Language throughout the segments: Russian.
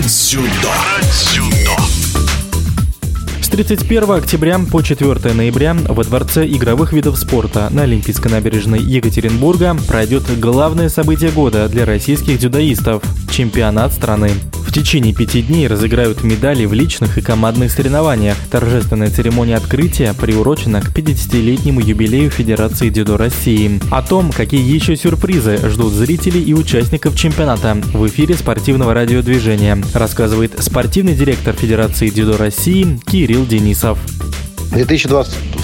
Про дзюдо. С 31 октября по 4 ноября во Дворце игровых видов спорта на Олимпийской набережной Екатеринбурга пройдет главное событие года для российских дзюдоистов – чемпионат страны. В течение пяти дней разыграют медали в личных и командных соревнованиях. Торжественная церемония открытия приурочена к 50-летнему юбилею Федерации дзюдо России. О том, какие еще сюрпризы ждут зрителей и участников чемпионата в эфире спортивного радиодвижения, рассказывает спортивный директор Федерации дзюдо России Кирилл Денисов. В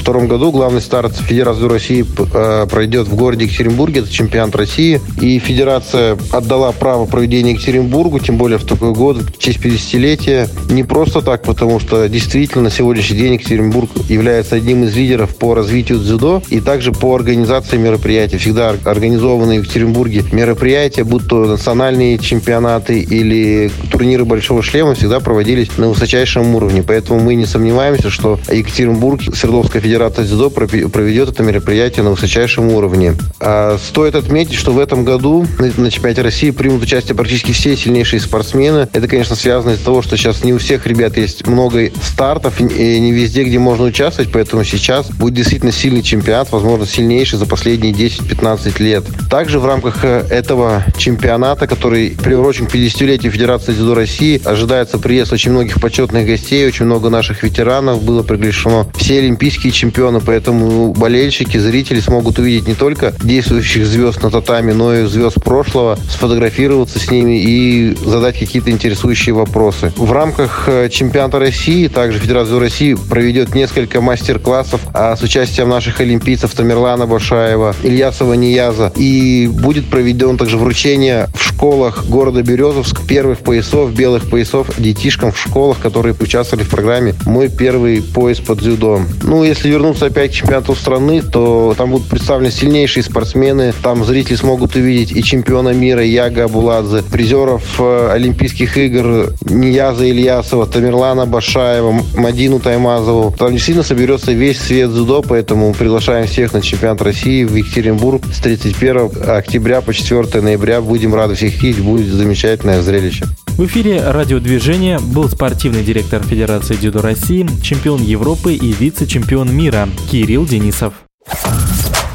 2022 году главный старт Федерации России э, пройдет в городе Екатеринбурге. Это чемпионат России. И Федерация отдала право проведения Екатеринбургу, тем более в такой год, в честь 50-летия. Не просто так, потому что действительно на сегодняшний день Екатеринбург является одним из лидеров по развитию дзюдо и также по организации мероприятий. Всегда организованы в Екатеринбурге мероприятия, будь то национальные чемпионаты или турниры Большого Шлема, всегда проводились на высочайшем уровне. Поэтому мы не сомневаемся, что Екатеринбург Свердловская федерация дзюдо проведет это мероприятие на высочайшем уровне. А стоит отметить, что в этом году на чемпионате России примут участие практически все сильнейшие спортсмены. Это, конечно, связано из-за того, что сейчас не у всех ребят есть много стартов, и не везде, где можно участвовать, поэтому сейчас будет действительно сильный чемпионат, возможно, сильнейший за последние 10-15 лет. Также в рамках э, этого чемпионата, который приурочен к 50-летию Федерации дзюдо России, ожидается приезд очень многих почетных гостей, очень много наших ветеранов было приглашено все олимпийские чемпионы, поэтому болельщики, зрители смогут увидеть не только действующих звезд на татами, но и звезд прошлого, сфотографироваться с ними и задать какие-то интересующие вопросы. В рамках э, чемпионата России, также Федерация России проведет несколько мастер-классов а, с участием наших олимпийцев Тамерлана Башаева, Ильясова Нияза. И будет проведен также вручение в школах города Березовск первых поясов, белых поясов детишкам в школах, которые участвовали в программе «Мой первый пояс под дзюдо» дзюдо. Ну, если вернуться опять к чемпионату страны, то там будут представлены сильнейшие спортсмены. Там зрители смогут увидеть и чемпиона мира Яга Абуладзе, призеров э, Олимпийских игр Нияза Ильясова, Тамерлана Башаева, Мадину Таймазову. Там действительно соберется весь свет дзюдо, поэтому приглашаем всех на чемпионат России в Екатеринбург с 31 октября по 4 ноября. Будем рады всех видеть, будет замечательное зрелище. В эфире радиодвижения был спортивный директор Федерации дзюдо России, чемпион Европы и вице-чемпион мира Кирилл Денисов.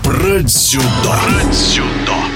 Про дзюдо. Про дзюдо.